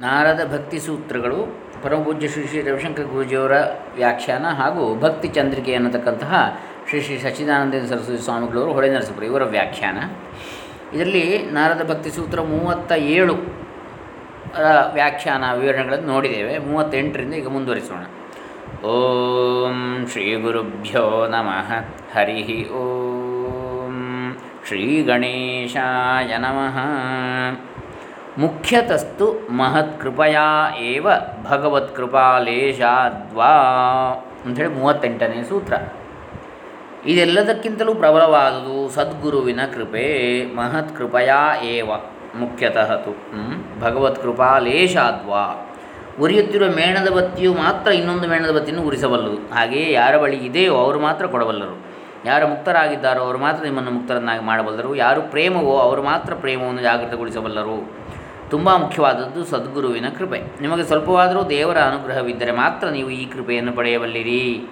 ನಾರದ ಭಕ್ತಿ ಸೂತ್ರಗಳು ಪರಮಪೂಜ್ಯ ಶ್ರೀ ಶ್ರೀ ರವಿಶಂಕರ್ ಗುರುಜಿಯವರ ವ್ಯಾಖ್ಯಾನ ಹಾಗೂ ಭಕ್ತಿ ಚಂದ್ರಿಕೆ ಅನ್ನತಕ್ಕಂತಹ ಶ್ರೀ ಶ್ರೀ ಸಚ್ಚಿದಾನಂದ ಸರಸ್ವತಿ ಸ್ವಾಮಿಗಳವರು ಹೊಳೆ ನರಸಪುರ ಇವರ ವ್ಯಾಖ್ಯಾನ. ಇದರಲ್ಲಿ ನಾರದ ಭಕ್ತಿ ಸೂತ್ರ ಮೂವತ್ತ ಏಳು ವ್ಯಾಖ್ಯಾನ ವಿವರಣೆಗಳನ್ನು ನೋಡಿದ್ದೇವೆ. ಮೂವತ್ತೆಂಟರಿಂದ ಈಗ ಮುಂದುವರಿಸೋಣ. ಓಂ ಶ್ರೀ ಗುರುಭ್ಯೋ ನಮಃ. ಹರಿ ಓಂ ಶ್ರೀ ಗಣೇಶಾಯ ನಮಃ. ಮುಖ್ಯತಸ್ತು ಮಹತ್ಕೃಪಯಾ ಏವ ಭಗವತ್ಕೃಪಾಲೇಶಾದ್ವಾ ಅಂಥೇಳಿ ಮೂವತ್ತೆಂಟನೇ ಸೂತ್ರ. ಇದೆಲ್ಲದಕ್ಕಿಂತಲೂ ಪ್ರಬಲವಾದುದು ಸದ್ಗುರುವಿನ ಕೃಪೆ ಮಹತ್ಕೃಪಯಾ ಏವ ಮುಖ್ಯತಃ ತು ಭಗವತ್ಕೃಪಾಲೇಶಾದ್ವಾ ಉರಿಯುತ್ತಿರುವ ಮೇಣದ ಬತ್ತಿಯು ಮಾತ್ರ ಇನ್ನೊಂದು ಮೇಣದ ಬತ್ತಿಯನ್ನು ಉರಿಸಬಲ್ಲದು. ಹಾಗೆಯೇ ಯಾರ ಬಳಿ ಇದೆಯೋ ಅವರು ಮಾತ್ರ ಕೊಡಬಲ್ಲರು. ಯಾರು ಮುಕ್ತರಾಗಿದ್ದಾರೋ ಅವರು ಮಾತ್ರ ನಿಮ್ಮನ್ನು ಮುಕ್ತರನ್ನಾಗಿ ಮಾಡಬಲ್ಲರು. ಯಾರು ಪ್ರೇಮವೋ ಅವರು ಮಾತ್ರ ಪ್ರೇಮವನ್ನು ಜಾಗೃತಗೊಳಿಸಬಲ್ಲರು. ತುಂಬ ಮುಖ್ಯವಾದದ್ದು ಸದ್ಗುರುವಿನ ಕೃಪೆ. ನಿಮಗೆ ಸ್ವಲ್ಪವಾದರೂ ದೇವರ ಅನುಗ್ರಹವಿದ್ದರೆ ಮಾತ್ರ ನೀವು ಈ ಕೃಪೆಯನ್ನು ಪಡೆಯಬಲ್ಲಿರಿ.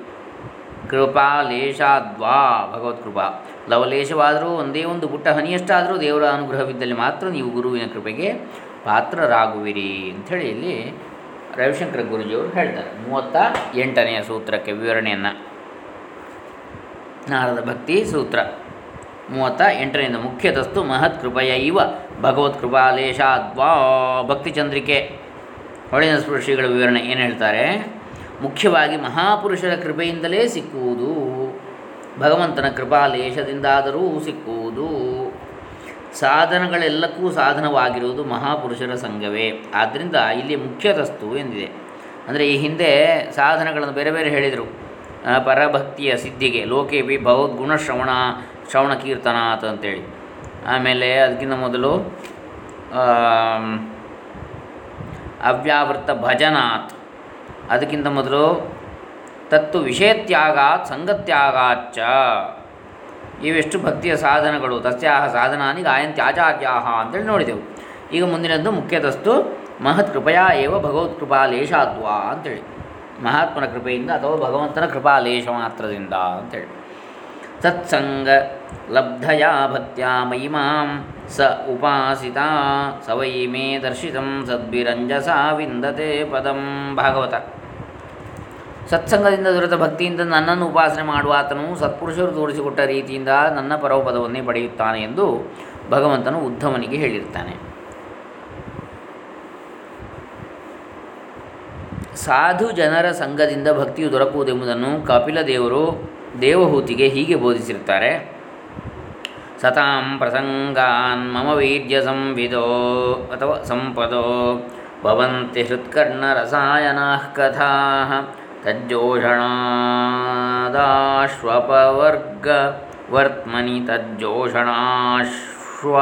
ಕೃಪಾ ಲೇಷಾದ್ವಾ ಭಗವತ್ ಕೃಪಾ. ಲವಲೇಶವಾದರೂ ಒಂದೇ ಒಂದು ಪುಟ್ಟ ಹನಿಯಷ್ಟಾದರೂ ದೇವರ ಅನುಗ್ರಹವಿದ್ದಲ್ಲಿ ಮಾತ್ರ ನೀವು ಗುರುವಿನ ಕೃಪೆಗೆ ಪಾತ್ರರಾಗುವಿರಿ ಅಂಥೇಳಿ ಇಲ್ಲಿ ರವಿಶಂಕರ ಗುರುಜಿಯವರು ಹೇಳ್ತಾರೆ. ಮೂವತ್ತ ಎಂಟನೆಯ ಸೂತ್ರಕ್ಕೆ ವಿವರಣೆಯನ್ನು. ನಾರದ ಭಕ್ತಿ ಸೂತ್ರ. ಮೂವತ್ತ ಎಂಟನೆಯಿಂದ ಮುಖ್ಯತಸ್ತು ಮಹತ್ ಕೃಪೆಯ ಇವ ಭಗವತ್ ಕೃಪಾಲೇಶಾದ್ವಾ ಭಕ್ತಿ ಚಂದ್ರಿಕೆ ಹೊಳೆನ ಸ್ಪೃಶಿಗಳ ವಿವರಣೆ ಏನು ಹೇಳ್ತಾರೆ? ಮುಖ್ಯವಾಗಿ ಮಹಾಪುರುಷರ ಕೃಪೆಯಿಂದಲೇ ಸಿಕ್ಕುವುದು, ಭಗವಂತನ ಕೃಪಾಲೇಶದಿಂದಾದರೂ ಸಿಕ್ಕುವುದು. ಸಾಧನಗಳೆಲ್ಲಕ್ಕೂ ಸಾಧನವಾಗಿರುವುದು ಮಹಾಪುರುಷರ ಸಂಘವೇ. ಆದ್ದರಿಂದ ಇಲ್ಲಿ ಮುಖ್ಯತಸ್ತು ಎಂದಿದೆ. ಅಂದರೆ ಈ ಹಿಂದೆ ಸಾಧನಗಳನ್ನು ಬೇರೆ ಬೇರೆ ಹೇಳಿದರು. ಪರಭಕ್ತಿಯ ಸಿದ್ಧಿಗೆ ಲೋಕೇಪಿ ಭಗವದ್ಗುಣ ಶ್ರವಣ ಶ್ರವಣ ಕೀರ್ತನಾಥ ಅಂತೇಳಿ. ಆಮೇಲೆ ಅದಕ್ಕಿಂತ ಮೊದಲು ಅವ್ಯಾವೃತ್ತ ಭಜನಾತ್. ಅದಕ್ಕಿಂತ ಮೊದಲು ತತ್ತು ವಿಷಯತ್ಯಾಗಾತ್, ಸಂಗತ್ಯಾಗಾಚ್ಚ. ಇವೆಷ್ಟು ಭಕ್ತಿಯ ಸಾಧನಗಳು, ತಸ್ಯಾಹ ಸಾಧನಾನಿ ಗಾಯಂತಿ ಆಚಾರ್ಯಾಹ ಅಂತೇಳಿ ನೋಡಿದೆವು. ಈಗ ಮುಂದಿನದ್ದು ಮುಖ್ಯತಸ್ತು ಮಹತ್ ಕೃಪಯಾ ಏವ ಭಗವತ್ ಕೃಪಾ ಲೇಷಾದ್ವಾ ಅಂತೇಳಿ. ಮಹಾತ್ಮನ ಕೃಪೆಯಿಂದ ಅಥವಾ ಭಗವಂತನ ಕೃಪಾ ಲೇಷ ಮಾತ್ರದಿಂದ ಅಂತೇಳಿ. ತತ್ಸಂಗ ಲಬ್ಧಯಾ ಭಕ್ತ್ಯಾ ಮಹಿಮಾಂ ಸ ಉಪಾಸಿತಾ ಸ ವೈ ಮೇ ದರ್ಶಿತಂ ಸದ್ಭಿರಂಜಸಾ ವಿಂದತೆ ಪದಂ ಭಾಗವತ ಸತ್ಸಂಗದಿಂದ ದೊರೆತ ಭಕ್ತಿಯಿಂದ ನನ್ನನ್ನು ಉಪಾಸನೆ ಮಾಡುವ ಆತನು ಸತ್ಪುರುಷರು ತೋರಿಸಿಕೊಟ್ಟ ರೀತಿಯಿಂದ ನನ್ನ ಪರವಪದವನ್ನೇ ಪಡೆಯುತ್ತಾನೆ ಎಂದು ಭಗವಂತನು ಉದ್ಧವನಿಗೆ ಹೇಳಿರ್ತಾನೆ. ಸಾಧು ಜನರ ಸಂಘದಿಂದ ಭಕ್ತಿಯು ದೊರಕುವುದೆಂಬುದನ್ನು ಕಪಿಲ ದೇವರು ದೇವಹೂತಿಗೆ ಹೀಗೆ ಬೋಧಿಸಿರುತ್ತಾರೆ ಸತಾಂ ಪ್ರಸಂಗಾನ್ ಮಮ ವೀರ್ಯ ಸಂವಿದೋ ಅಥವಾ ಸಂಪದೋ ಭವಂತಿ ಹೃತ್ಕರ್ಣ ರಸಾಯನಾ ಕಥಾ ತಜ್ಜೋಷಣಾದಾಶ್ವಪವರ್ಗ ವರ್ತಮನಿ ತಜ್ಜೋಷಣಾಶ್ವ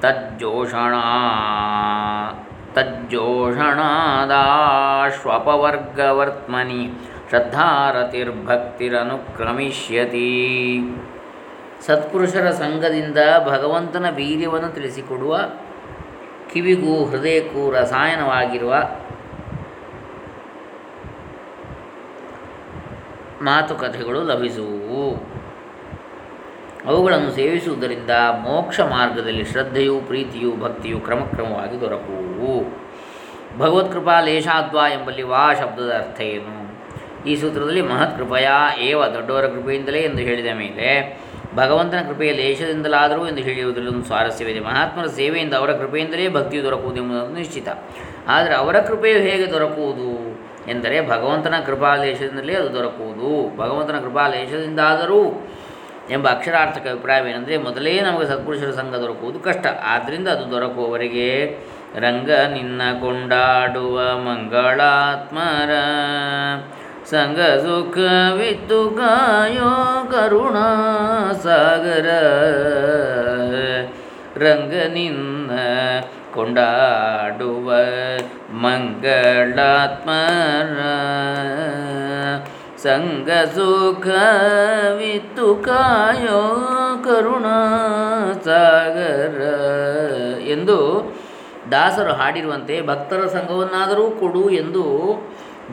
ತಜ್ಜೋಷಣಾ ತಜ್ಜೋಷಣಾದಾಶ್ವಪವರ್ಗವರ್ತ್ಮನಿ ಶ್ರದ್ಧಾರತಿರ್ಭಕ್ತಿರನುಕ್ರಮಿಷ್ಯತಿ. ಸತ್ಪುರುಷರ ಸಂಘದಿಂದ ಭಗವಂತನ ವೀರ್ಯವನ್ನು ತಿಳಿಸಿಕೊಡುವ ಕಿವಿಗೂ ಹೃದಯಕ್ಕೂ ರಸಾಯನವಾಗಿರುವ ಮಾತುಕಥೆಗಳು ಲಭಿಸುವು. ಅವುಗಳನ್ನು ಸೇವಿಸುವುದರಿಂದ ಮೋಕ್ಷ ಮಾರ್ಗದಲ್ಲಿ ಶ್ರದ್ಧೆಯು ಪ್ರೀತಿಯು ಭಕ್ತಿಯು ಕ್ರಮಕ್ರಮವಾಗಿ ದೊರಕುವು. ಭಗವತ್ಕೃಪಾ ಲೇಷಾದ್ವಾ ಎಂಬಲ್ಲಿ ವಾ ಶಬ್ದದ ಅರ್ಥ ಏನು? ಈ ಸೂತ್ರದಲ್ಲಿ ಮಹತ್ ಕೃಪೆಯ ಏವ ದೊಡ್ಡವರ ಕೃಪೆಯಿಂದಲೇ ಎಂದು ಹೇಳಿದ ಮೇಲೆ ಭಗವಂತನ ಕೃಪೆಯ ಲೇಷದಿಂದಲಾದರೂ ಎಂದು ಹೇಳಿರುವುದರಲ್ಲಿ ಒಂದು ಸ್ವಾರಸ್ಯವಿದೆ. ಮಹಾತ್ಮರ ಸೇವೆಯಿಂದ ಅವರ ಕೃಪೆಯಿಂದಲೇ ಭಕ್ತಿಯು ದೊರಕುವುದು ಎಂಬುದನ್ನು ನಿಶ್ಚಿತ. ಆದರೆ ಅವರ ಕೃಪೆಯು ಹೇಗೆ ದೊರಕುವುದು ಎಂದರೆ ಭಗವಂತನ ಕೃಪಾಲೇಶದಿಂದಲೇ ಅದು ದೊರಕುವುದು. ಭಗವಂತನ ಕೃಪಾಲೇಶದಿಂದಾದರೂ ಎಂಬ ಅಕ್ಷರಾರ್ಥಕ ಅಭಿಪ್ರಾಯವೇನೆಂದರೆ ಮೊದಲೇ ನಮಗೆ ಸತ್ಪುರುಷರ ಸಂಘ ದೊರಕುವುದು ಕಷ್ಟ. ಆದ್ದರಿಂದ ಅದು ದೊರಕುವವರಿಗೆ ರಂಗ ನಿನ್ನ ಕೊಂಡಾಡುವ ಮಂಗಳಾತ್ಮರ ಸಂಗ ಸುಖವಿತ್ತು ಕಾಯೋ ಕರುಣಾ ಸಾಗರ. ರಂಗ ನಿನ್ನ ಕೊಂಡಾಡುವ ಮಂಗಳಾತ್ಮರ. ಸಂಗ ಸುಖವಿತ್ತು ಕಾಯೋ ಕರುಣಾ ಸಾಗರ. ಎಂದು ದಾಸರು ಹಾಡಿರುವಂತೆ ಭಕ್ತರ ಸಂಘವನ್ನಾದರೂ ಕೊಡು ಎಂದು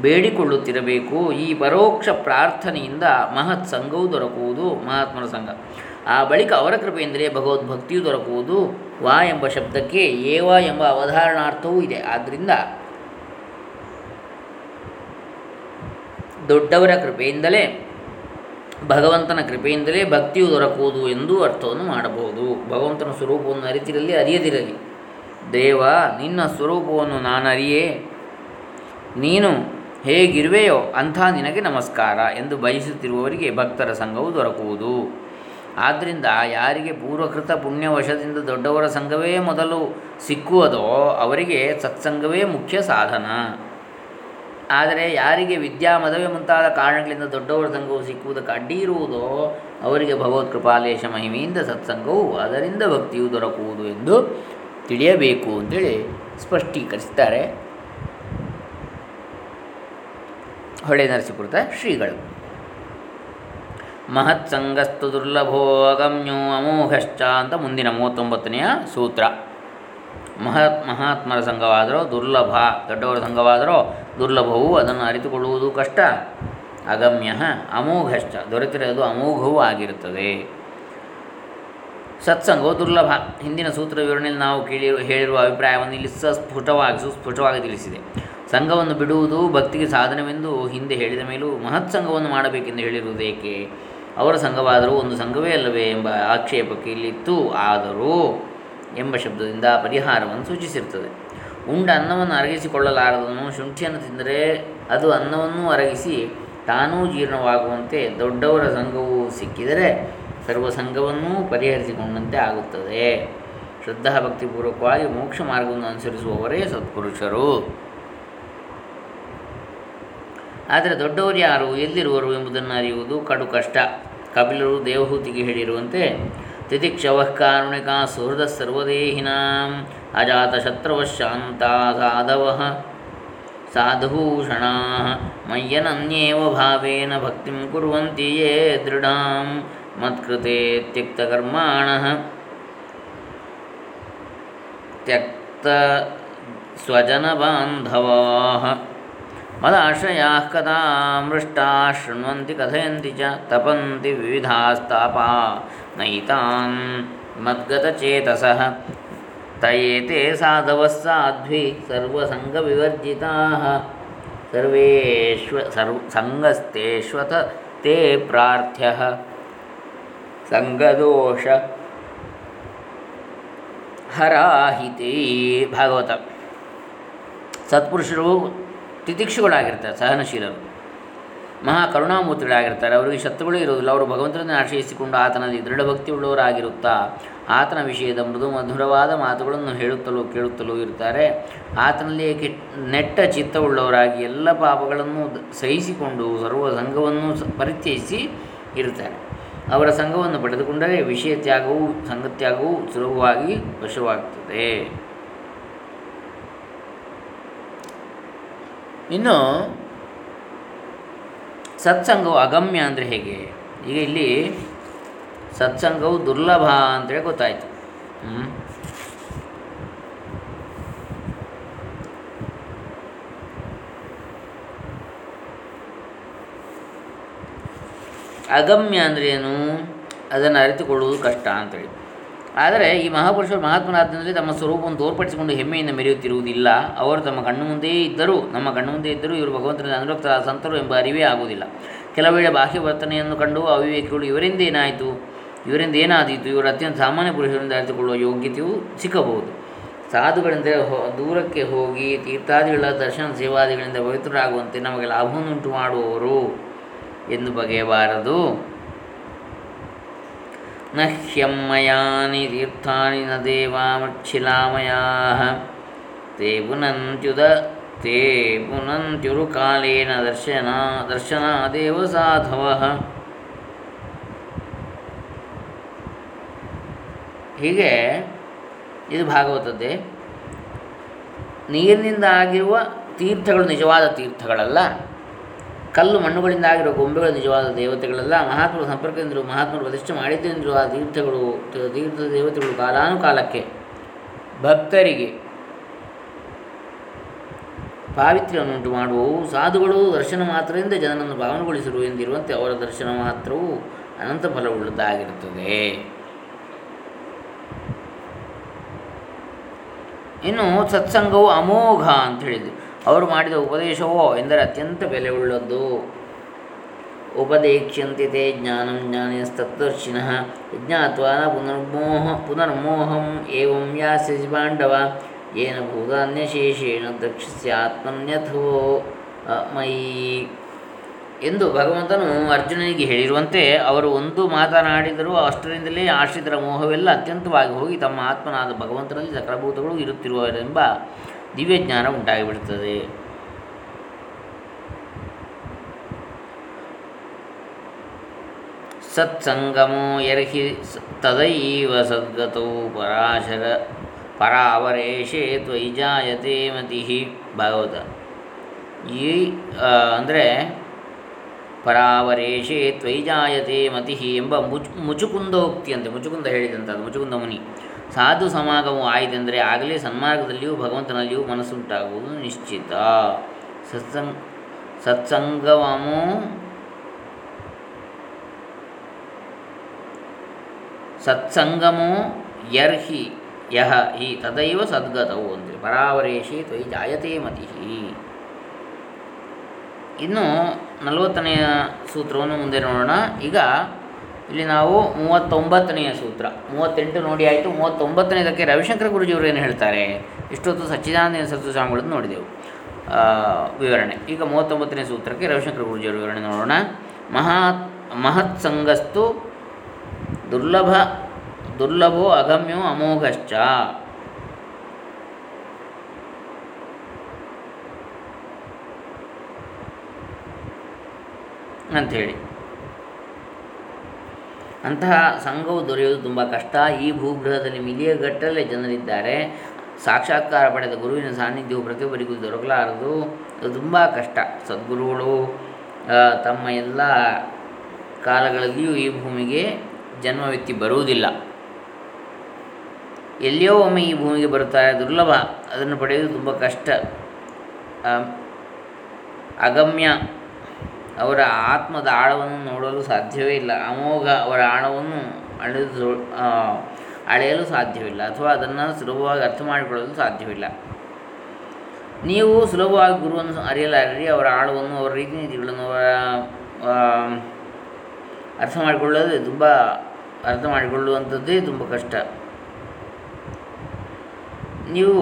ಬೇಡಿಕೊಳ್ಳುತ್ತಿರಬೇಕು. ಈ ಪರೋಕ್ಷ ಪ್ರಾರ್ಥನೆಯಿಂದ ಮಹತ್ ಸಂಘವು ದೊರಕುವುದು ಮಹಾತ್ಮರ ಸಂಘ. ಆ ಬಳಿಕ ಅವರ ಕೃಪೆಯಿಂದಲೇ ಭಗವದ್ಭಕ್ತಿಯು ದೊರಕುವುದು ವಾ ಎಂಬ ಶಬ್ದಕ್ಕೆ ಏವ ಎಂಬ ಅವಧಾರಣಾರ್ಥವೂ ಇದೆ. ಆದ್ದರಿಂದ ದೊಡ್ಡವರ ಕೃಪೆಯಿಂದಲೇ, ಭಗವಂತನ ಕೃಪೆಯಿಂದಲೇ ಭಕ್ತಿಯು ದೊರಕುವುದು ಎಂದು ಅರ್ಥವನ್ನು ಮಾಡಬಹುದು. ಭಗವಂತನ ಸ್ವರೂಪವನ್ನು ಅರಿತಿರಲಿ, ಅರಿಯದಿರಲಿ. ದೇವ, ನಿನ್ನ ಸ್ವರೂಪವನ್ನು ನಾನು ಅರಿಯೇ ನೀನು ಹೇಗಿರುವೆಯೋ ಅಂಥ ನಿನಗೆ ನಮಸ್ಕಾರ ಎಂದು ಬಯಸುತ್ತಿರುವವರಿಗೆ ಭಕ್ತರ ಸಂಘವು ದೊರಕುವುದು. ಆದ್ದರಿಂದ ಯಾರಿಗೆ ಪೂರ್ವಕೃತ ಪುಣ್ಯವಶದಿಂದ ದೊಡ್ಡವರ ಸಂಘವೇ ಮೊದಲು ಸಿಕ್ಕುವುದೋ ಅವರಿಗೆ ಸತ್ಸಂಗವೇ ಮುಖ್ಯ ಸಾಧನ. ಆದರೆ ಯಾರಿಗೆ ವಿದ್ಯಾ ಮದುವೆ ಮುಂತಾದ ಕಾರಣಗಳಿಂದ ದೊಡ್ಡವರ ಸಂಘವು ಸಿಕ್ಕುವುದಕ್ಕೆ ಅಡ್ಡಿ ಇರುವುದೋ ಅವರಿಗೆ ಭಗವತ್ ಕೃಪಾಲೇಶ ಮಹಿಮೆಯಿಂದ ಸತ್ಸಂಗವು, ಅದರಿಂದ ಭಕ್ತಿಯು ದೊರಕುವುದು ಎಂದು ತಿಳಿಯಬೇಕು ಅಂತೇಳಿ ಸ್ಪಷ್ಟೀಕರಿಸ್ತಾರೆ ಹೊಳೆ ನರಸೀಪುರದ ಶ್ರೀಗಳು. ಮಹತ್ಸಂಗಸ್ತು ದುರ್ಲಭೋ ಅಗಮ್ಯೋ ಅಮೋಘಶ್ಚ ಅಂತ ಮುಂದಿನ ಮೂವತ್ತೊಂಬತ್ತನೆಯ ಸೂತ್ರ. ಮಹತ್ ಮಹಾತ್ಮರ ಸಂಘವಾದರೂ ದುರ್ಲಭ, ದೊಡ್ಡವರ ಸಂಘವಾದರೂ ದುರ್ಲಭವು, ಅದನ್ನು ಅರಿತುಕೊಳ್ಳುವುದು ಕಷ್ಟ. ಅಗಮ್ಯ ಅಮೋಘಶ್ಚ, ದೊರೆತಿರೋದು ಅಮೋಘವೂ ಆಗಿರುತ್ತದೆ. ಸತ್ಸಂಗವು ದುರ್ಲಭ. ಹಿಂದಿನ ಸೂತ್ರ ವಿವರಣೆಯಲ್ಲಿ ನಾವು ಕೇಳಿ ಹೇಳಿರುವ ಅಭಿಪ್ರಾಯವನ್ನು ಇಲ್ಲಿ ಸಸ್ಫುಟವಾಗಿ, ಸುಸ್ಫುಟವಾಗಿ ತಿಳಿಸಿದೆ. ಸಂಘವನ್ನು ಬಿಡುವುದು ಭಕ್ತಿಗೆ ಸಾಧನವೆಂದು ಹಿಂದೆ ಹೇಳಿದ ಮೇಲೂ ಮಹತ್ ಸಂಘವನ್ನು ಮಾಡಬೇಕೆಂದು ಹೇಳಿರುವುದೇಕೆ? ಅವರ ಸಂಘವಾದರೂ ಒಂದು ಸಂಘವೇ ಅಲ್ಲವೇ ಎಂಬ ಆಕ್ಷೇಪಕ್ಕೆ ಇಲ್ಲಿತ್ತು. ಆದರೂ ಎಂಬ ಶಬ್ದದಿಂದ ಪರಿಹಾರವನ್ನು ಸೂಚಿಸಿರುತ್ತದೆ. ಉಂಡ ಅನ್ನವನ್ನು ಅರಗಿಸಿಕೊಳ್ಳಲಾರದನು ಶುಂಠಿಯನ್ನು ತಿಂದರೆ ಅದು ಅನ್ನವನ್ನು ಅರಗಿಸಿ ತಾನೂ ಜೀರ್ಣವಾಗುವಂತೆ ದೊಡ್ಡವರ ಸಂಘವು ಸಿಕ್ಕಿದರೆ ಸರ್ವ ಸಂಘವನ್ನೂ ಪರಿಹರಿಸಿಕೊಂಡಂತೆ ಆಗುತ್ತದೆ. ಶ್ರದ್ಧಾಭಕ್ತಿಪೂರ್ವಕವಾಗಿ ಮೋಕ್ಷ ಮಾರ್ಗವನ್ನು ಅನುಸರಿಸುವವರೇ ಸತ್ಪುರುಷರು ಆದರೆ ದೊಡ್ಡವರು ಯಾರು, ಎಲ್ಲಿರುವರು ಎಂಬುದನ್ನು ಅರಿಯುವುದು ಕಡು ಕಷ್ಟ. ಕಪಿಲರು ದೇವಹೂತಿಗೆ ಹೇಳಿರುವಂತೆ, ತಿತಿಕ್ಷವಃ ಕಾರುಣಿಕ ಸುಹೃದ ಸರ್ವದೇಹಿನಾಂ ಅಜಾತ ಶತ್ರವಶಾಂತ ಸಾಧವ ಸಾಧುಭೂಷಣ ಮಯ್ಯನನ್ಯೇವ ಭಾವೇನ ಭಕ್ತಿಂ ಕುರ್ವಂತಿ ಯೇ ದೃಢಾಂ ಮತ್ಕೃತೆ ತ್ಯಕ್ತಕರ್ಮಾಣ. ತ್ಯಕ್ತ ಸ್ವಜನಬಾಂಧವಾ मदाश्रया कदामृष्टाः मृष्टा कथयन्ति च, तपन्ति विविधास्तापा, नैतान् मद्गतचेतसः। त साधवः साध्वी सर्वसङ्गविवर्जिताः। सर्वेष्व, सर्व, सङ्गस्तेष्वत ते प्रार्थ्यः। सङ्गदोष हराहिते भगवत सत्पुरुषರು ತಿತಿಕ್ಷುಗಳಾಗಿರ್ತಾರೆ ಸಹನಶೀಲರು. ಮಹಾ ಕರುಣಾಮೂರ್ತಿಗಳಾಗಿರ್ತಾರೆ. ಅವರಿಗೆ ಶತ್ರುಗಳೇ ಇರುವುದಿಲ್ಲ. ಅವರು ಭಗವಂತನನ್ನು ಆಶ್ರಯಿಸಿಕೊಂಡು ಆತನಲ್ಲಿ ಉಳ್ಳವರಾಗಿರುತ್ತಾ ಆತನ ವಿಷಯದ ಮೃದು ಮಧುರವಾದ ಮಾತುಗಳನ್ನು ಹೇಳುತ್ತಲೂ ಕೇಳುತ್ತಲೂ ಇರ್ತಾರೆ. ಆತನಲ್ಲಿಯೇ ಕೆಟ್ ನೆಟ್ಟ ಚಿತ್ತವುಳ್ಳವರಾಗಿ ಎಲ್ಲ ಪಾಪಗಳನ್ನು ಸಹಿಸಿಕೊಂಡು ಸರ್ವ ಸಂಘವನ್ನು ಪರಿತ್ಯಜಿಸಿ ಇರುತ್ತಾರೆ. ಅವರ ಸಂಘವನ್ನು ಪಡೆದುಕೊಂಡರೆ ವಿಷಯ ತ್ಯಾಗವು ಸಂಘತ್ಯಾಗವು ಸುಲಭವಾಗಿ ವಶವಾಗ್ತದೆ. ಇನ್ನು ಸತ್ಸಂಗವು ಅಗಮ್ಯ ಅಂದರೆ ಹೇಗೆ? ಈಗ ಇಲ್ಲಿ ಸತ್ಸಂಗವು ದುರ್ಲಭ ಅಂತೇಳಿ ಗೊತ್ತಾಯಿತು. ಹ್ಞೂ ಅಗಮ್ಯ ಅಂದರೆ ಏನು? ಅದನ್ನು ಅರಿತುಕೊಳ್ಳುವುದು ಕಷ್ಟ ಅಂತೇಳಿ ಆದರೆ ಈ ಮಹಾಪುರುಷರು ಮಹಾತ್ಮನಾದ್ದಲ್ಲಿ ತಮ್ಮ ಸ್ವರೂಪವನ್ನು ತೋರ್ಪಡಿಸಿಕೊಂಡು ಹೆಮ್ಮೆಯಿಂದ ಮೆರೆಯುತ್ತಿರುವುದಿಲ್ಲ. ಅವರು ತಮ್ಮ ಕಣ್ಣು ಮುಂದೆಯೇ ಇದ್ದರೂ, ನಮ್ಮ ಕಣ್ಣು ಮುಂದೆ ಇದ್ದರೂ ಇವರು ಭಗವಂತನ ಅನುರಕ್ತರಾದ ಸಂತರು ಎಂಬ ಅರಿವೇ ಆಗುವುದಿಲ್ಲ. ಕೆಲವು ವೇಳೆ ಬಾಹ್ಯ ವರ್ತನೆಯನ್ನು ಕಂಡು ಅವಿವೇಕಿಗಳು, ಇವರಿಂದ ಏನಾಯಿತು? ಇವರಿಂದ ಏನಾದೀತು? ಇವರು ಅತ್ಯಂತ ಸಾಮಾನ್ಯ ಪುರುಷರಿಂದ ಅರಿತುಕೊಳ್ಳುವ ಯೋಗ್ಯತೆಯು ಸಿಕ್ಕಬಹುದು. ಸಾಧುಗಳಿಂದ ದೂರಕ್ಕೆ ಹೋಗಿ ತೀರ್ಥಾದಿಗಳ ದರ್ಶನ ಸೇವಾದಿಗಳಿಂದ ಪವಿತ್ರರಾಗುವಂತೆ ನಮಗೆ ಲಾಭವನ್ನುಂಟು ಮಾಡುವವರು ಎಂದು ಬಗೆಯಬಾರದು. ನ ಹ್ಯಮ್ಮಯಾನಿ ತೀರ್ಥಾನಿ ನ ದೇವಾಮಚ್ಛಿಲಾಮಯಾ ತೇ ಪುನಂತ್ಯುದ, ತೇ ಪುನಂತ್ಯುರು ಕಾಲೇನ ದರ್ಶನ ದರ್ಶನಾದೇವ ಸಾಧವ. ಹೀಗೆ ಇದು ಭಾಗವತದ್ದೇ. ನೀರಿನಿಂದ ಆಗಿರುವ ತೀರ್ಥಗಳು ನಿಜವಾದ ತೀರ್ಥಗಳಲ್ಲ. ಕಲ್ಲು ಮಣ್ಣುಗಳಿಂದ ಆಗಿರುವ ಗೊಂಬೆಗಳು ನಿಜವಾದ ದೇವತೆಗಳಲ್ಲ. ಮಹಾತ್ಮರು ಸಂಪರ್ಕದಿಂದಲೂ ಮಹಾತ್ಮರು ಪ್ರತಿಷ್ಠೆ ಮಾಡಿದ್ದೆಂದರು ಆ ತೀರ್ಥಗಳು, ತೀರ್ಥ ದೇವತೆಗಳು ಕಾಲಾನುಕಾಲಕ್ಕೆ ಭಕ್ತರಿಗೆ ಪಾವಿತ್ರ್ಯವನ್ನುಂಟು ಮಾಡುವವು. ಸಾಧುಗಳು ದರ್ಶನ ಮಾತ್ರದಿಂದ ಜನರನ್ನು ಭಾವನೆಗೊಳಿಸಿರು ಎಂದಿರುವಂತೆ ಅವರ ದರ್ಶನ ಮಾತ್ರವು ಅನಂತ ಫಲವುಳ್ಳದ್ದಾಗಿರುತ್ತದೆ. ಇನ್ನು ಸತ್ಸಂಗವು ಅಮೋಘ ಅಂತ ಹೇಳಿದರು. ಅವರು ಮಾಡಿದ ಉಪದೇಶವೋ ಎಂದರೆ ಅತ್ಯಂತ ಬೆಲೆಯುಳ್ಳದ್ದು. ಉಪದೇಕ್ಷ್ಯಂತೆ ತೇ ಜ್ಞಾನಂ ಜ್ಞಾನಿಸ್ತತ್ವರ್ಷಿನಃ ಜ್ಞಾತ್ವಾ ಪುನರ್ಮೋಹ ಪುನರ್ಮೋಹಂ ಏವಂ ಯಾಸ್ಯಸಿ ಪಾಂಡವ ಏನ ಭೂತಾನ್ಯಶೇಷೇಣ ಆತ್ಮನ್ಯಥೋ ಮಯಿ ಎಂದು ಭಗವಂತನು ಅರ್ಜುನನಿಗೆ ಹೇಳಿರುವಂತೆ ಅವರು ಒಂದು ಮಾತನಾಡಿದರೂ ಅಷ್ಟರಿಂದಲೇ ಆಶ್ರಿತರ ಮೋಹವೆಲ್ಲ ಅತ್ಯಂತವಾಗಿ ಹೋಗಿ ತಮ್ಮ ಆತ್ಮನಾದ ಭಗವಂತನಲ್ಲಿ ಸಕಲಭೂತಗಳು ಇರುತ್ತಿರುವರೆಂಬ ದಿವ್ಯಜ್ಞಾನ ಉಂಟಾಗಿಬಿಡುತ್ತದೆ ಸತ್ಸಂಗಮೋ ಎರ್ಹಿ ತದೈವ ಸದ್ಗತೋ ಪರಾಶರ ಪರಾವರೇಶೇ ತ್ವಯಿ ಜಾಯತೆ ಮತಿ. ಭಾಗವತ. ಈ ಅಂದರೆ ಪರಾವರೇಶೇ ತ್ವೈಜಾಯತೆ ಮತಿ ಎಂಬ ಮುಚ್ ಮುಚುಕುಂದೋಕ್ತಿಯಂತೆ, ಮುಚುಕುಂದ ಹೇಳಿದಂಥದ್ದು ಮುಚುಕುಂದ ಮುನಿ. ಸಾಧು ಸಮಾಗಮವು ಆಯಿತೆಂದರೆ ಆಗಲೇ ಸನ್ಮಾರ್ಗದಲ್ಲಿಯೂ ಭಗವಂತನಲ್ಲಿಯೂ ಮನಸ್ಸುಂಟಾಗುವುದು ನಿಶ್ಚಿತ. ಸತ್ಸಂಗ ಸತ್ಸಂಗಮೋ ಸತ್ಸಂಗಮೋ ಯರ್ಹಿ ಯಹ ಹಿ ತದೈವ ಸದ್ಗತವು ಅಂದರೆ ಪರಾವರೇಶಿ ತ್ವಯಿ ಜಾಯತೆ ಮತಿ. ಇನ್ನು ನಲವತ್ತನೆಯ ಸೂತ್ರವನ್ನು ಮುಂದೆ ನೋಡೋಣ. ಈಗ ಇಲ್ಲಿ ನಾವು ಮೂವತ್ತೊಂಬತ್ತನೆಯ ಸೂತ್ರ. ಮೂವತ್ತೆಂಟು ನೋಡಿ ಆಯಿತು. ಮೂವತ್ತೊಂಬತ್ತನೇದಕ್ಕೆ ರವಿಶಂಕರ ಗುರುಜಿಯವರು ಏನು ಹೇಳ್ತಾರೆ? ಇಷ್ಟೊತ್ತು ಸಚ್ಚಿದಾನಂದ ಸರಸ್ವತಿ ಸ್ವಾಮಿಗಳನ್ನು ನೋಡಿದೆವು. ವಿವರಣೆ. ಈಗ ಮೂವತ್ತೊಂಬತ್ತನೇ ಸೂತ್ರಕ್ಕೆ ರವಿಶಂಕರ ಗುರುಜಿಯವರು ವಿವರಣೆ ನೋಡೋಣ. ಮಹಾತ್ ಮಹತ್ ಸಂಗಸ್ತು ದುರ್ಲಭ, ದುರ್ಲಭೋ ಅಗಮ್ಯೋ ಅಮೋಘಶ್ಚ. ಅಂಥೇಳಿ. ಅಂತಹ ಸಂಘವು ದೊರೆಯುವುದು ತುಂಬ ಕಷ್ಟ. ಈ ಭೂಗ್ರಹದಲ್ಲಿ ಮಿಲಿಯಗಟ್ಟಲೆ ಜನರಿದ್ದಾರೆ. ಸಾಕ್ಷಾತ್ಕಾರ ಪಡೆದ ಗುರುವಿನ ಸಾನ್ನಿಧ್ಯವು ಪ್ರತಿಯೊಬ್ಬರಿಗೂ ದೊರಕಲಾರದು. ಅದು ತುಂಬ ಕಷ್ಟ. ಸದ್ಗುರುಗಳು ತಮ್ಮ ಎಲ್ಲ ಕಾಲಗಳಲ್ಲಿಯೂ ಈ ಭೂಮಿಗೆ ಜನ್ಮವ್ಯಕ್ತಿ ಬರುವುದಿಲ್ಲ. ಎಲ್ಲಿಯೋ ಒಮ್ಮೆ ಈ ಭೂಮಿಗೆ ಬರುತ್ತಾರೆ, ದುರ್ಲಭ. ಅದನ್ನು ಪಡೆಯುವುದು ತುಂಬ ಕಷ್ಟ. ಅಗಮ್ಯ ಅವರ ಆತ್ಮದ ಆಳವನ್ನು ನೋಡಲು ಸಾಧ್ಯವೇ ಇಲ್ಲ. ಅಮೋಘ ಅವರ ಆಳವನ್ನು ಅಳೆದು ಅಳೆಯಲು ಸಾಧ್ಯವಿಲ್ಲ ಅಥವಾ ಅದನ್ನು ಸುಲಭವಾಗಿ ಅರ್ಥ ಮಾಡಿಕೊಳ್ಳಲು ಸಾಧ್ಯವಿಲ್ಲ. ನೀವು ಸುಲಭವಾಗಿ ಗುರುವನ್ನು ಅರಿಯಲಾರಿ ಅವರ ಆಳವನ್ನು ಅವರ ರೀತಿನೀತಿಗಳನ್ನು ಅವರ ಅರ್ಥ ಮಾಡಿಕೊಳ್ಳೋದೇ ತುಂಬ ಅರ್ಥ ಮಾಡಿಕೊಳ್ಳುವಂಥದ್ದೇ ತುಂಬ ಕಷ್ಟ. ನೀವು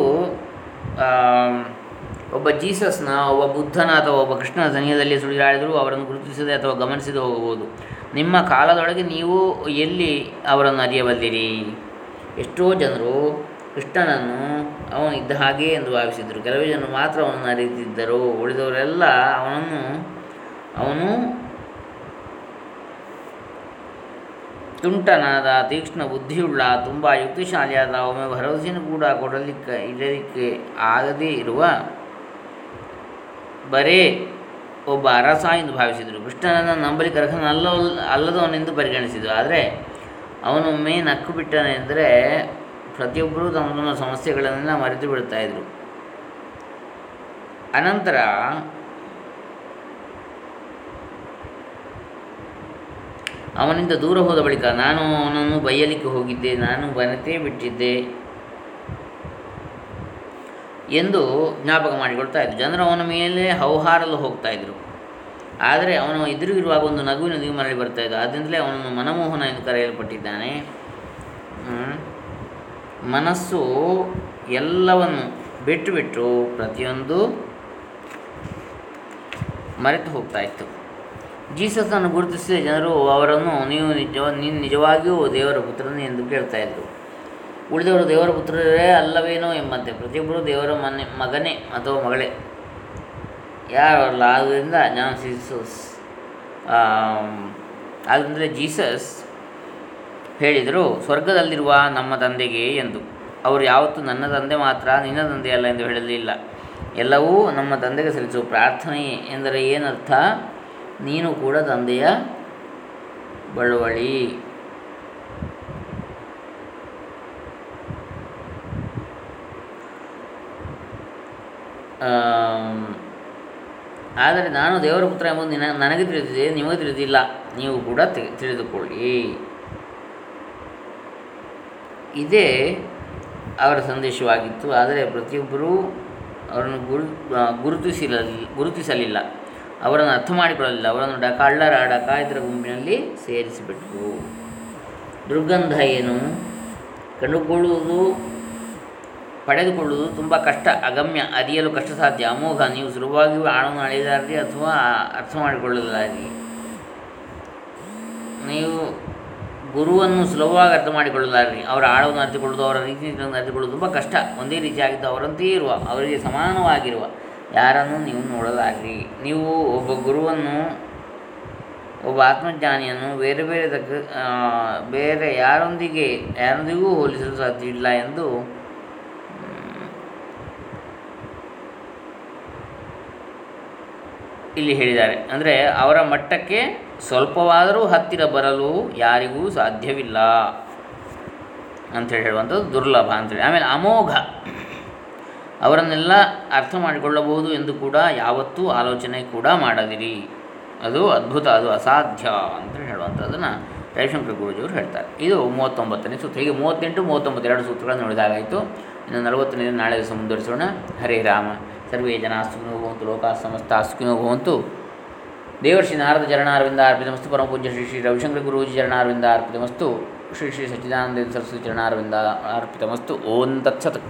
ಒಬ್ಬ ಜೀಸಸ್ನ, ಒಬ್ಬ ಬುದ್ಧನ ಅಥವಾ ಒಬ್ಬ ಕೃಷ್ಣನ ಸನಿಹದಲ್ಲಿ ಸುಳಿದಾಡಿದರೂ ಅವರನ್ನು ಗುರುತಿಸದೆ ಅಥವಾ ಗಮನಿಸದೆ ಹೋಗಬಹುದು. ನಿಮ್ಮ ಕಾಲದೊಳಗೆ ನೀವು ಎಲ್ಲಿ ಅವರನ್ನು ಅರಿಯಬಲ್ಲಿರಿ ಎಷ್ಟೋ ಜನರು ಕೃಷ್ಣನನ್ನು ಅವನು ಇದ್ದ ಹಾಗೆ ಎಂದು ಭಾವಿಸಿದರು ಕೆಲವೇ ಜನರು ಮಾತ್ರ ಅವನನ್ನು ಅರಿತಿದ್ದರು ಉಳಿದವರೆಲ್ಲ ಅವನನ್ನು, ಅವನು ತುಂಟನಾದ, ತೀಕ್ಷ್ಣ ಬುದ್ಧಿಯುಳ್ಳ, ತುಂಬ ಯುಕ್ತಿಶಾಲಿಯಾದ, ಒಮ್ಮೆ ಭರವಸೆಯನ್ನು ಕೂಡ ಕೊಡಲಿಕ್ಕೆ, ಇಡಲಿಕ್ಕೆ ಆಗದೇ ಇರುವ ಬರೇ ಒಬ್ಬ ಅರಸ ಎಂದು ಭಾವಿಸಿದರು. ಕೃಷ್ಣನನ್ನು ನಂಬಲಿಕ್ಕೆ ಅರ್ಹನ ಅಲ್ಲ ಅಲ್ಲದವನೆಂದು ಪರಿಗಣಿಸಿದರು. ಆದರೆ ಅವನೊಮ್ಮೆ ನಕ್ಕು ಬಿಟ್ಟನೆಂದರೆ ಪ್ರತಿಯೊಬ್ಬರೂ ತಮ್ಮ ತಮ್ಮ ಸಮಸ್ಯೆಗಳನ್ನೆಲ್ಲ ಮರೆತು ಬಿಡ್ತಾಯಿದ್ರು ಅನಂತರ ಅವನಿಂದ ದೂರ ಹೋದ ಬಳಿಕ, ನಾನು ಅವನನ್ನು ಬೈಯಲಿಕ್ಕೆ ಹೋಗಿದ್ದೆ. ನಾನು ಬನತೇ ಬಿಟ್ಟಿದ್ದೆ. ಎಂದು ಜ್ಞಾಪಕ ಮಾಡಿಕೊಳ್ತಾ ಇದ್ದರು ಜನರು ಅವನ ಮೇಲೆ ಹೌಹಾರಲು ಹೋಗ್ತಾ ಇದ್ದರು ಆದರೆ ಅವನು ಎದುರಿಗಿರುವಾಗ ಒಂದು ನಗುವಿನ ದಿಗು ಮರಳಿ ಬರ್ತಾ ಇದ್ದ ಆದ್ದರಿಂದಲೇ ಅವನನ್ನು ಮನಮೋಹನ ಎಂದು ಕರೆಯಲ್ಪಟ್ಟಿದ್ದಾನೆ. ಮನಸ್ಸು ಎಲ್ಲವನ್ನು ಬಿಟ್ಟು ಬಿಟ್ಟು ಪ್ರತಿಯೊಂದು ಮರೆತು ಹೋಗ್ತಾ ಇತ್ತು. ಜೀಸಸನ್ನು ಗುರುತಿಸಿದ ಜನರು ಅವರನ್ನು, ನೀವು ನಿಜ, ನೀನು ನಿಜವಾಗಿಯೂ ದೇವರ ಪುತ್ರನೇ ಎಂದು ಕೇಳ್ತಾ ಉಳಿದವರು ದೇವರ ಪುತ್ರರೇ ಅಲ್ಲವೇನೋ ಎಂಬಂತೆ. ಪ್ರತಿಯೊಬ್ಬರೂ ದೇವರ ಮನೆ, ಮಗನೇ ಅಥವಾ ಮಗಳೇ. ಯಾರಲ್ಲ ಆದ್ದರಿಂದ ನಾನು ಜೀಸಸ್ ಆದ್ದರಿಂದ ಜೀಸಸ್ ಹೇಳಿದರು, ಸ್ವರ್ಗದಲ್ಲಿರುವ ನಮ್ಮ ತಂದೆಗೆ ಎಂದು. ಅವರು ಯಾವತ್ತೂ ನನ್ನ ತಂದೆ ಮಾತ್ರ, ನಿನ್ನ ತಂದೆ ಅಲ್ಲ ಎಂದು ಹೇಳಲಿಲ್ಲ. ಎಲ್ಲವೂ ನಮ್ಮ ತಂದೆಗೆ ಸಲ್ಲಿಸುವ ಪ್ರಾರ್ಥನೆ ಎಂದರೆ ಏನರ್ಥ? ನೀನು ಕೂಡ ತಂದೆಯ ಬಳುವಳಿ. ಆದರೆ ನಾನು ದೇವರ ಪುತ್ರ ಎಂಬುದು ನಿನ, ನನಗೆ ತಿಳಿದಿದೆ ನಿಮಗೆ ತಿಳಿದಿಲ್ಲ. ನೀವು ಕೂಡ ತಿಳಿದುಕೊಳ್ಳಿ. ಇದೇ ಅವರ ಸಂದೇಶವಾಗಿತ್ತು. ಆದರೆ ಪ್ರತಿಯೊಬ್ಬರೂ ಅವರನ್ನು ಗುರು ಗುರುತಿಸಿಲ್ಲ ಗುರುತಿಸಲಿಲ್ಲ. ಅವರನ್ನು ಅರ್ಥ ಮಾಡಿಕೊಳ್ಳಲಿಲ್ಲ ಅವರನ್ನು ಡ ಕಳ್ಳರ ಡಕಾಯಿತರ ಗುಂಪಿನಲ್ಲಿ ಸೇರಿಸಿಬಿಟ್ರು. ದುರ್ಗಂಧ ಏನು? ಕಂಡುಕೊಳ್ಳುವುದು ಪಡೆದುಕೊಳ್ಳುವುದು ತುಂಬ ಕಷ್ಟ, ಅಗಮ್ಯ, ಅರಿಯಲು ಕಷ್ಟ ಸಾಧ್ಯ ಅಮೋಘ, ನೀವು ಸುಲಭವಾಗಿಯೂ ಆಳವನ್ನು ಅಳೆಯಲಾರಿ ಅಥವಾ ಅರ್ಥ ಮಾಡಿಕೊಳ್ಳಲಾರಿ ನೀವು ಗುರುವನ್ನು ಸುಲಭವಾಗಿ ಅರ್ಥ ಮಾಡಿಕೊಳ್ಳಲಾರಿ ಅವರ ಆಳವನ್ನು ಅರಿತುಕೊಳ್ಳುವುದು, ಅವರ ರೀತಿ ಅರಿತುಕೊಳ್ಳುವುದು ತುಂಬ ಕಷ್ಟ. ಒಂದೇ ರೀತಿಯಾಗಿದ್ದು ಅವರಂತೆಯೇ ಇರುವ, ಅವರಿಗೆ ಸಮಾನವಾಗಿರುವ ಯಾರನ್ನು ನೀವು ನೋಡಲಾರ್ರಿ ನೀವು ಒಬ್ಬ ಗುರುವನ್ನು, ಒಬ್ಬ ಆತ್ಮಜ್ಞಾನಿಯನ್ನು ಬೇರೆ ಬೇರೆ ತಕ್ಕ ಬೇರೆ ಯಾರೊಂದಿಗೆ, ಯಾರೊಂದಿಗೂ ಹೋಲಿಸಲು ಇಲ್ಲ ಎಂದು ಇಲ್ಲಿ ಹೇಳಿದ್ದಾರೆ. ಅಂದರೆ ಅವರ ಮಟ್ಟಕ್ಕೆ ಸ್ವಲ್ಪವಾದರೂ ಹತ್ತಿರ ಬರಲು ಯಾರಿಗೂ ಸಾಧ್ಯವಿಲ್ಲ ಅಂಥೇಳಿ ಹೇಳುವಂಥದ್ದು ದುರ್ಲಭ ಅಂಥೇಳಿ ಆಮೇಲೆ ಅಮೋಘ, ಅವರನ್ನೆಲ್ಲ ಅರ್ಥ ಮಾಡಿಕೊಳ್ಳಬಹುದು ಎಂದು ಕೂಡ ಯಾವತ್ತೂ ಆಲೋಚನೆ ಕೂಡ ಮಾಡದಿರಿ. ಅದು ಅದ್ಭುತ, ಅದು ಅಸಾಧ್ಯ ಅಂತ ಹೇಳುವಂಥದ್ದನ್ನು ರವಿಶಂಕರ್ ಗುರುಜಿಯವರು ಹೇಳ್ತಾರೆ. ಇದು ಮೂವತ್ತೊಂಬತ್ತನೇ ಸೂತ್ರ. ಹೀಗೆ ಮೂವತ್ತೆಂಟು ಮೂವತ್ತೊಂಬತ್ತು ಎರಡು ಸೂತ್ರಗಳನ್ನು ನೋಡಿದಾಗಾಯಿತು. ಇನ್ನು ನಲವತ್ತನೇ ನಾಳೆ ದಿವಸ ಮುಂದುವರಿಸೋಣ. ರಾಮ. ಸರ್ವೇ ಜನ ಸುಖಿನೋ ಭವಂತು ಲೋಕ ಸಮಸ್ತ ಸುಖಿನೋ ಭವಂತು ದೇವರ್ಷಿ ನಾರದ ಚರಣಾರವಿಂದ ಅರ್ಪಿತಮಸ್ತು ಪರಮ ಪೂಜ್ಯ ಶ್ರೀ ಶ್ರೀ ರವಿಶಂಕರ ಗುರೂಜಿ ಚರಣಾರವಿಂದ ಅರ್ಪಿತಮಸ್ತು ಶ್ರೀ ಶ್ರೀ ಸಚ್ಚಿದಾನಂದ ಸರಸ್ವತಿ ಚರಣಾರವಿಂದ ಅರ್ಪಿತಮಸ್ತು ಓಂ ತತ್ಸತ್.